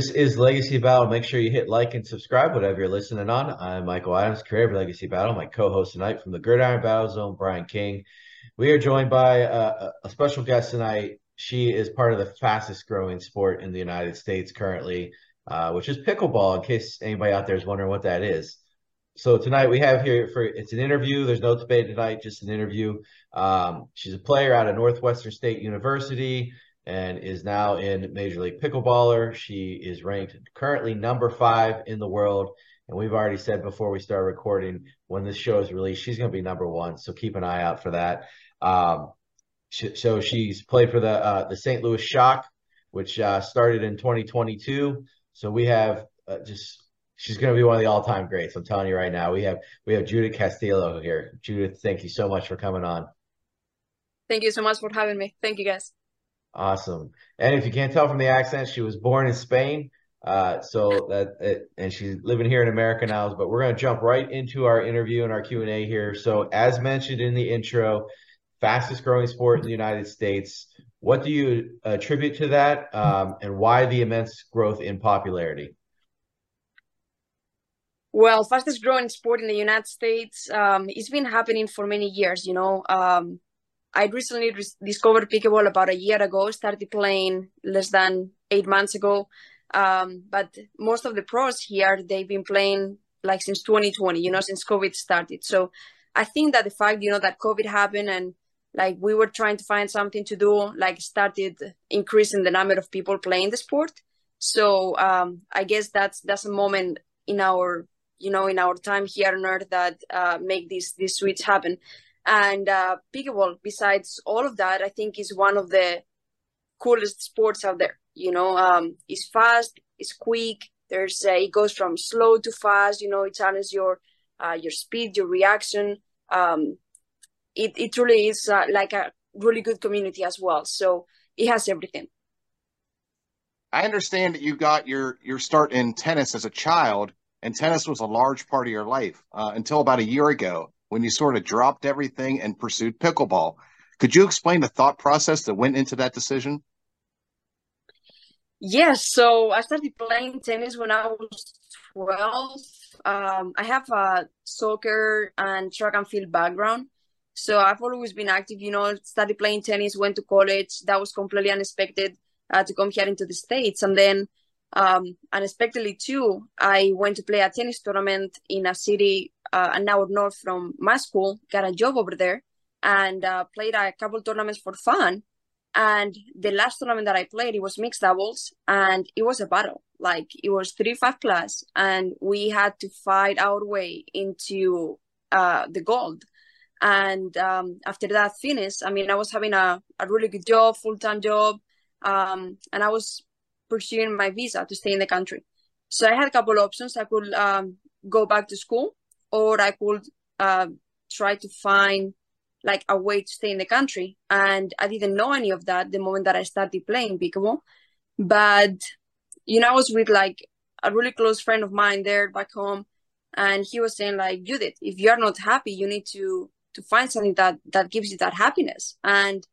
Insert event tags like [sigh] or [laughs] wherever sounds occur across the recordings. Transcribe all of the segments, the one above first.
This is Legacy Battle. Make sure you hit like and subscribe, whatever you're listening on. I'm Michael Adams, creator of Legacy Battle. My co-host tonight from the Gridiron Battle Zone, Brian King. We are joined by a, a special guest tonight. She is part of the fastest growing sport in the United States currently, uh, which is pickleball. In case anybody out there is wondering what that is. So tonight we have here for it's an interview. There's no debate tonight, just an interview. Um, she's a player out of Northwestern State University and is now in Major League Pickleballer. She is ranked currently number five in the world. And we've already said before we start recording, when this show is released, she's going to be number one. So keep an eye out for that. Um, she, so she's played for the uh, the St. Louis Shock, which uh, started in 2022. So we have uh, just she's going to be one of the all time greats. I'm telling you right now. We have we have Judith Castillo here. Judith, thank you so much for coming on. Thank you so much for having me. Thank you, guys. Awesome. And if you can't tell from the accent, she was born in Spain. Uh, so that it, and she's living here in America now. But we're going to jump right into our interview and our Q and A here. So as mentioned in the intro, fastest growing sport in the United States. What do you attribute to that, um, and why the immense growth in popularity? Well, fastest growing sport in the United States. Um, it's been happening for many years. You know, um, I recently re- discovered pickleball about a year ago. Started playing less than eight months ago. Um, but most of the pros here, they've been playing like since 2020. You know, since COVID started. So I think that the fact, you know, that COVID happened and like we were trying to find something to do, like started increasing the number of people playing the sport. So um, I guess that's that's a moment in our you know in our time here on earth that uh, make this this switch happen and uh, pickleball, besides all of that, I think is one of the coolest sports out there. You know, um, it's fast, it's quick. There's uh, it goes from slow to fast. You know, it challenges your uh, your speed, your reaction. Um, it it really is uh, like a really good community as well. So it has everything. I understand that you got your your start in tennis as a child, and tennis was a large part of your life uh, until about a year ago when you sort of dropped everything and pursued pickleball. Could you explain the thought process that went into that decision? Yes, so I started playing tennis when I was 12. Um, I have a soccer and track and field background. So I've always been active, you know, started playing tennis, went to college. That was completely unexpected uh, to come here into the States. And then um, unexpectedly too, I went to play a tennis tournament in a city uh, an hour north from my school, got a job over there, and uh, played a couple tournaments for fun. And the last tournament that I played, it was mixed doubles, and it was a battle. Like it was three five plus, and we had to fight our way into uh, the gold. And um, after that finish, I mean, I was having a, a really good job, full time job, um, and I was pursuing my visa to stay in the country. So I had a couple options. I could um, go back to school or I could uh, try to find like a way to stay in the country. And I didn't know any of that the moment that I started playing pickleball. But you know, I was with like a really close friend of mine there back home, and he was saying like, Judith, if you are not happy, you need to to find something that that gives you that happiness. And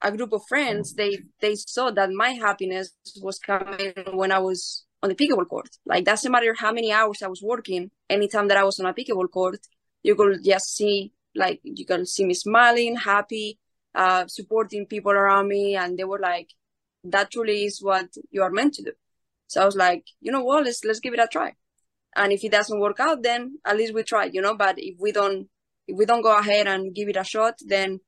a group of friends, they they saw that my happiness was coming when I was on the pickleball court. Like doesn't matter how many hours I was working, anytime that I was on a pickleball court, you could just see like you can see me smiling, happy, uh, supporting people around me, and they were like, "That truly is what you are meant to do." So I was like, you know what, let's let's give it a try. And if it doesn't work out, then at least we tried, you know. But if we don't if we don't go ahead and give it a shot, then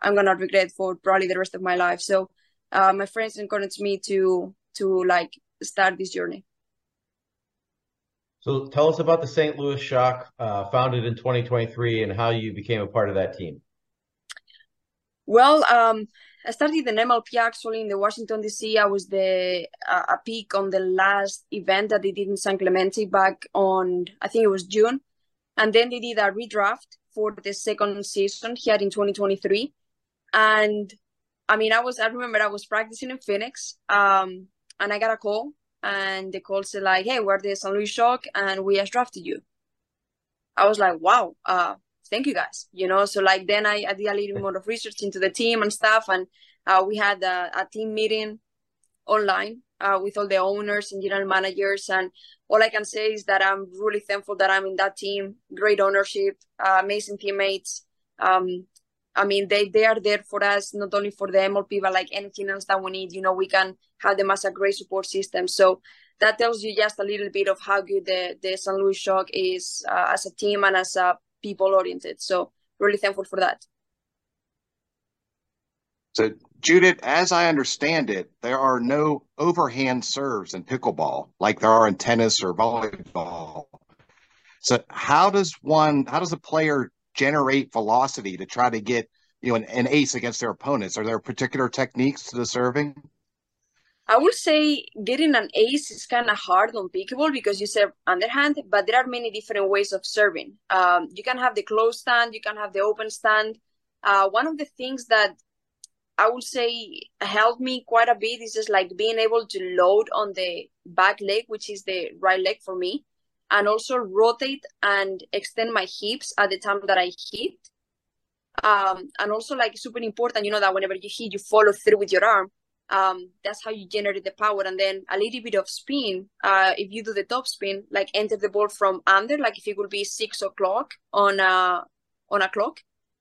I'm gonna regret for probably the rest of my life. So uh, my friends encouraged me to to like start this journey. So tell us about the St. Louis Shock, uh, founded in 2023, and how you became a part of that team. Well, um, I started in MLP actually in the Washington D.C. I was the uh, a peak on the last event that they did in San Clemente back on I think it was June, and then they did a redraft for the second season here in 2023, and I mean I was I remember I was practicing in Phoenix, um, and I got a call, and the call said like, "Hey, we're the San Luis Shock, and we have drafted you." I was like, "Wow, uh, thank you guys." You know, so like then I, I did a little more of research into the team and stuff, and uh, we had a, a team meeting online uh, with all the owners and general managers. And all I can say is that I'm really thankful that I'm in that team. Great ownership, uh, amazing teammates. Um, I mean, they they are there for us not only for the MLP, but like anything else that we need. You know, we can have them as a great support system. So that tells you just a little bit of how good the the St. Louis Shock is uh, as a team and as a people oriented. So really thankful for that. So, Judith, as I understand it, there are no overhand serves in pickleball like there are in tennis or volleyball. So, how does one, how does a player generate velocity to try to get, you know, an, an ace against their opponents? Are there particular techniques to the serving? I would say getting an ace is kind of hard on pickleball because you serve underhand, but there are many different ways of serving. Um, you can have the closed stand, you can have the open stand. Uh, one of the things that I would say helped me quite a bit is just like being able to load on the back leg, which is the right leg for me, and also rotate and extend my hips at the time that I hit. Um, and also like super important, you know, that whenever you hit, you follow through with your arm. Um, that's how you generate the power. And then a little bit of spin. Uh, if you do the top spin, like enter the ball from under, like if it would be six o'clock on a on a clock,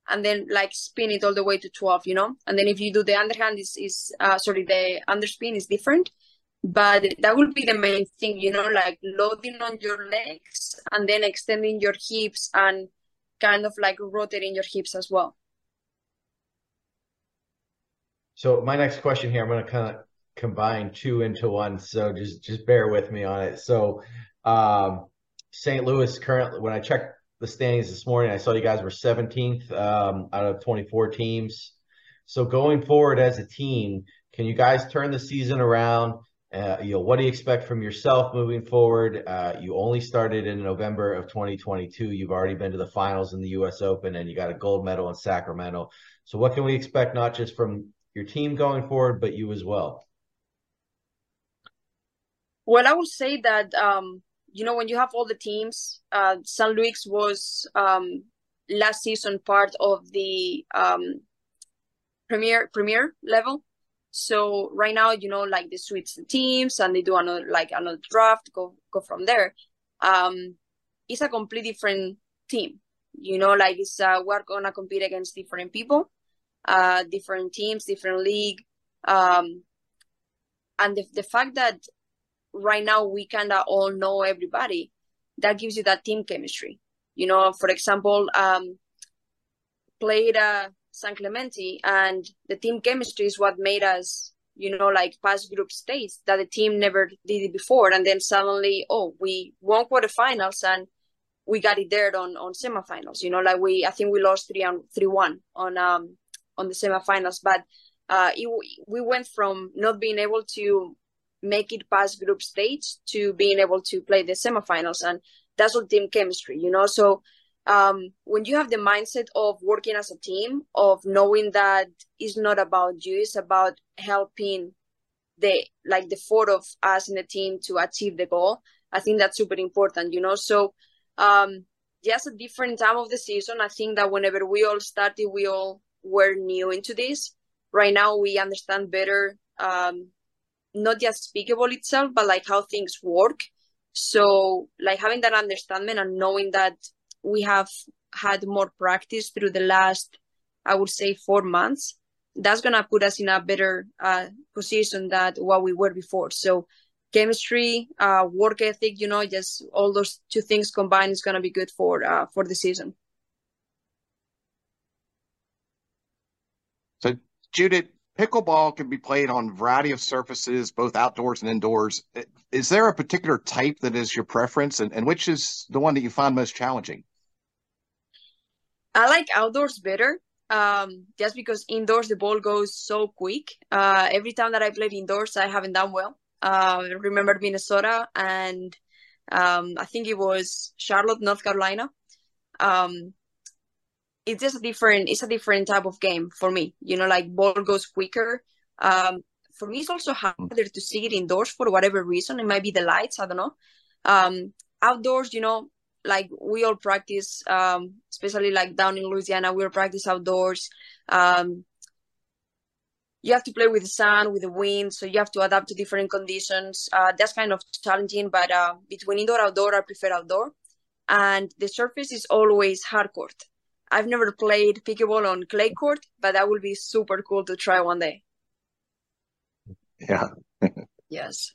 and then like spin it all the way to 12 you know and then if you do the underhand is is uh, sorry the underspin is different but that would be the main thing you know like loading on your legs and then extending your hips and kind of like rotating your hips as well so my next question here i'm going to kind of combine two into one so just just bear with me on it so um st louis currently when i checked the standings this morning. I saw you guys were 17th um, out of 24 teams. So going forward as a team, can you guys turn the season around? Uh, you know, what do you expect from yourself moving forward? Uh, you only started in November of 2022. You've already been to the finals in the U.S. Open, and you got a gold medal in Sacramento. So, what can we expect not just from your team going forward, but you as well? Well, I will say that um, you know when you have all the teams uh st louis was um last season part of the um premier premier level so right now you know like they switch the teams and they do another like another draft go go from there. Um it's a completely different team. You know like it's uh we're gonna compete against different people uh different teams different league um and the, the fact that right now we kind of all know everybody that gives you that team chemistry. You know for example um played uh san clemente and the team chemistry is what made us you know like past group states that the team never did it before. And then suddenly oh we won quarterfinals and we got it there on on semifinals you know like we i think we lost three and three one on um on the semifinals. But uh it, we went from not being able to make it past group stage to being able to play the semifinals. And that's what team chemistry you know? So um, when you have the mindset of working as a team of knowing that it's not about you it's about helping the like the four of us in the team to achieve the goal i think that's super important you know so um just a different time of the season i think that whenever we all started we all were new into this right now we understand better um not just pickleball itself, but like how things work. So like having that understanding and knowing that we have had more practice through the last, I would say, four months, that's gonna put us in a better uh, position than what we were before. So chemistry, uh, work ethic, you know, just all those two things combined is gonna be good for uh, for the season. So Judith, pickleball can be played on a variety of surfaces, both outdoors and indoors. Is there a particular type that is your preference, and, and which is the one that you find most challenging? I like outdoors better, um, just because indoors the ball goes so quick. Uh, every time that I played indoors, I haven't done well. Uh, I remember Minnesota and um, I think it was Charlotte, North Carolina. Um, it's just a different it's a different type of game for me you know like ball goes quicker um for me it's also harder to see it indoors for whatever reason it might be the lights i don't know um outdoors you know like we all practice um especially like down in louisiana we all practice outdoors um you have to play with the sun, with the wind, so you have to adapt to different conditions. Uh, that's kind of challenging, but uh, between indoor outdoor, I prefer outdoor. And the surface is always hard court. I've never played pickleball on clay court, but that would be super cool to try one day. Yeah. [laughs] yes.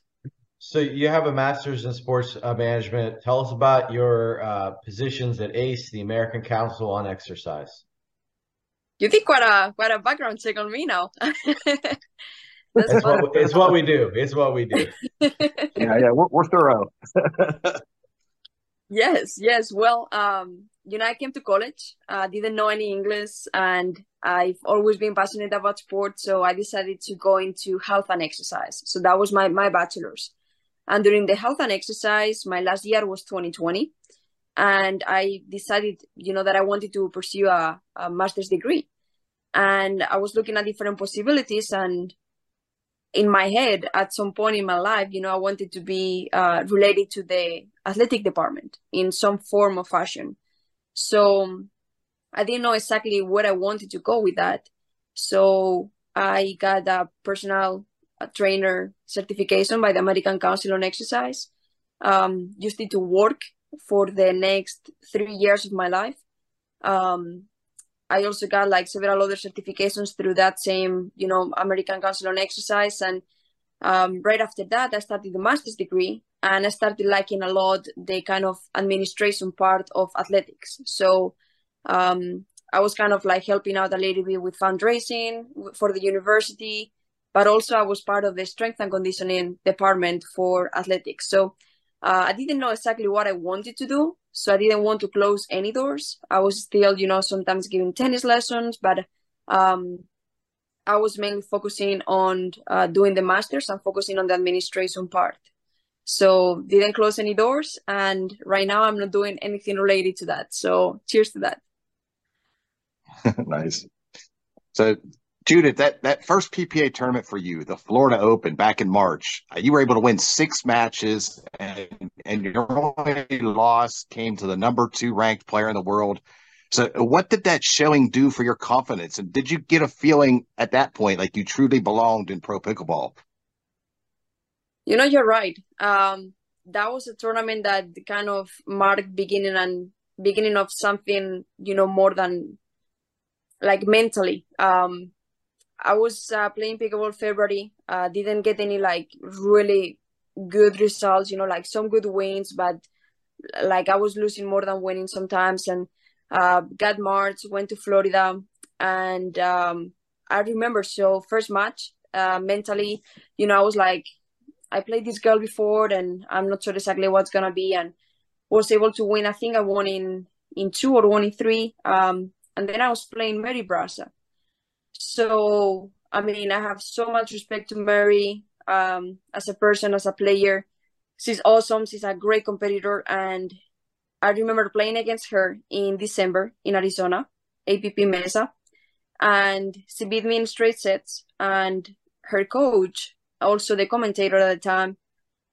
So you have a master's in sports uh, management. Tell us about your uh, positions at ACE, the American Council on Exercise you think what a what a background check on me now. [laughs] That's it's what, it's what we do. It's what we do. [laughs] yeah, yeah, we're, we're thorough. [laughs] yes, yes. Well, um, you know, I came to college. I uh, didn't know any English, and I've always been passionate about sports. So I decided to go into health and exercise. So that was my my bachelor's. And during the health and exercise, my last year was 2020 and I decided, you know, that I wanted to pursue a, a master's degree. And I was looking at different possibilities, and in my head, at some point in my life, you know, I wanted to be uh, related to the athletic department in some form or fashion. So I didn't know exactly what I wanted to go with that. So I got a personal trainer certification by the American Council on Exercise. Um, used it to work for the next three years of my life. Um, I also got like several other certifications through that same, you know, American Council on Exercise. And um, right after that, I started the master's degree and I started liking a lot the kind of administration part of athletics. So um, I was kind of like helping out a little bit with fundraising for the university, but also I was part of the strength and conditioning department for athletics. So uh, I didn't know exactly what I wanted to do, so I didn't want to close any doors. I was still, you know, sometimes giving tennis lessons, but um, I was mainly focusing on uh, doing the masters and focusing on the administration part. So didn't close any doors, and right now I'm not doing anything related to that. So cheers to that. [laughs] nice. So Judith, that, that first PPA tournament for you, the Florida Open back in March, uh, you were able to win six matches, and, and your only loss came to the number two ranked player in the world. So, what did that showing do for your confidence? And did you get a feeling at that point like you truly belonged in pro pickleball? You know, you're right. Um, that was a tournament that kind of marked beginning and beginning of something, you know, more than like mentally. Um, I was uh, playing pickleball February. Uh, didn't get any like really good results. You know, like some good wins, but like I was losing more than winning sometimes. And uh, got March, went to Florida, and um, I remember so first match uh, mentally, you know, I was like, I played this girl before, and I'm not sure exactly what's gonna be, and was able to win. I think I won in in two or one in three. Um, and then I was playing Mary Brascia so, I mean, I have so much respect to Mary um, as a person, as a player. She's awesome. She's a great competitor. And I remember playing against her in December in Arizona, APP Mesa. And she beat me in straight sets. And her coach, also the commentator at the time,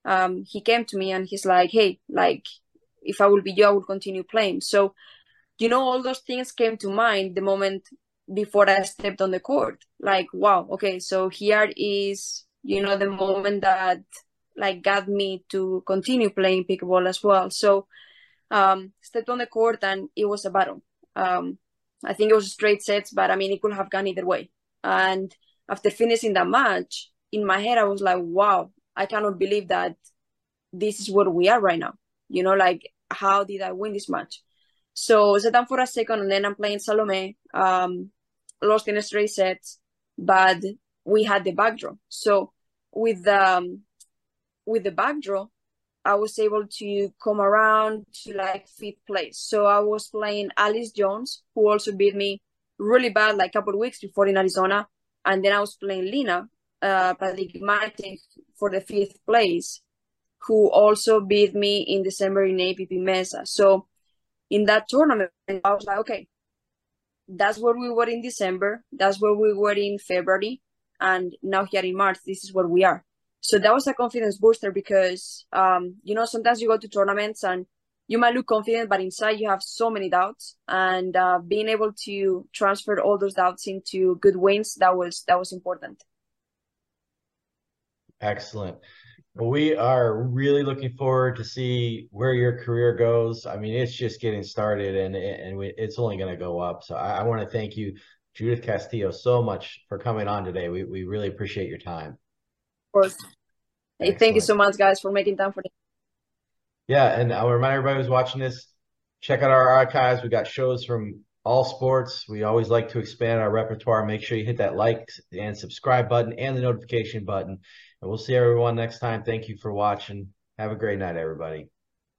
um, he came to me and he's like, hey, like, if I will be you, I will continue playing. So, you know, all those things came to mind the moment before I stepped on the court. Like, wow, okay, so here is, you know, the moment that like got me to continue playing pickleball as well. So um stepped on the court and it was a battle. Um I think it was straight sets, but I mean it could have gone either way. And after finishing that match, in my head I was like, wow, I cannot believe that this is where we are right now. You know, like how did I win this match? So down for a second and then I'm playing Salome. Um, lost in a straight set, but we had the backdraw. So with the um, with the backdraw, I was able to come around to like fifth place. So I was playing Alice Jones, who also beat me really bad like a couple weeks before in Arizona, and then I was playing Lina uh, Padegimaite for the fifth place, who also beat me in December in APP Mesa. So in that tournament, I was like, okay, that's where we were in December. That's where we were in February. And now here in March, this is where we are. So that was a confidence booster because, um, you know, sometimes you go to tournaments and you might look confident, but inside you have so many doubts. And uh, being able to transfer all those doubts into good wins that was that was important. Excellent. Well, we are really looking forward to see where your career goes. I mean, it's just getting started, and and we, it's only going to go up. So I, I want to thank you, Judith Castillo, so much for coming on today. We we really appreciate your time. Of course. Hey, thank you so much, guys, for making time for this. Yeah, and I'll remind everybody who's watching this, check out our archives. We got shows from all sports. We always like to expand our repertoire. Make sure you hit that like and subscribe button and the notification button. We'll see everyone next time. Thank you for watching. Have a great night, everybody.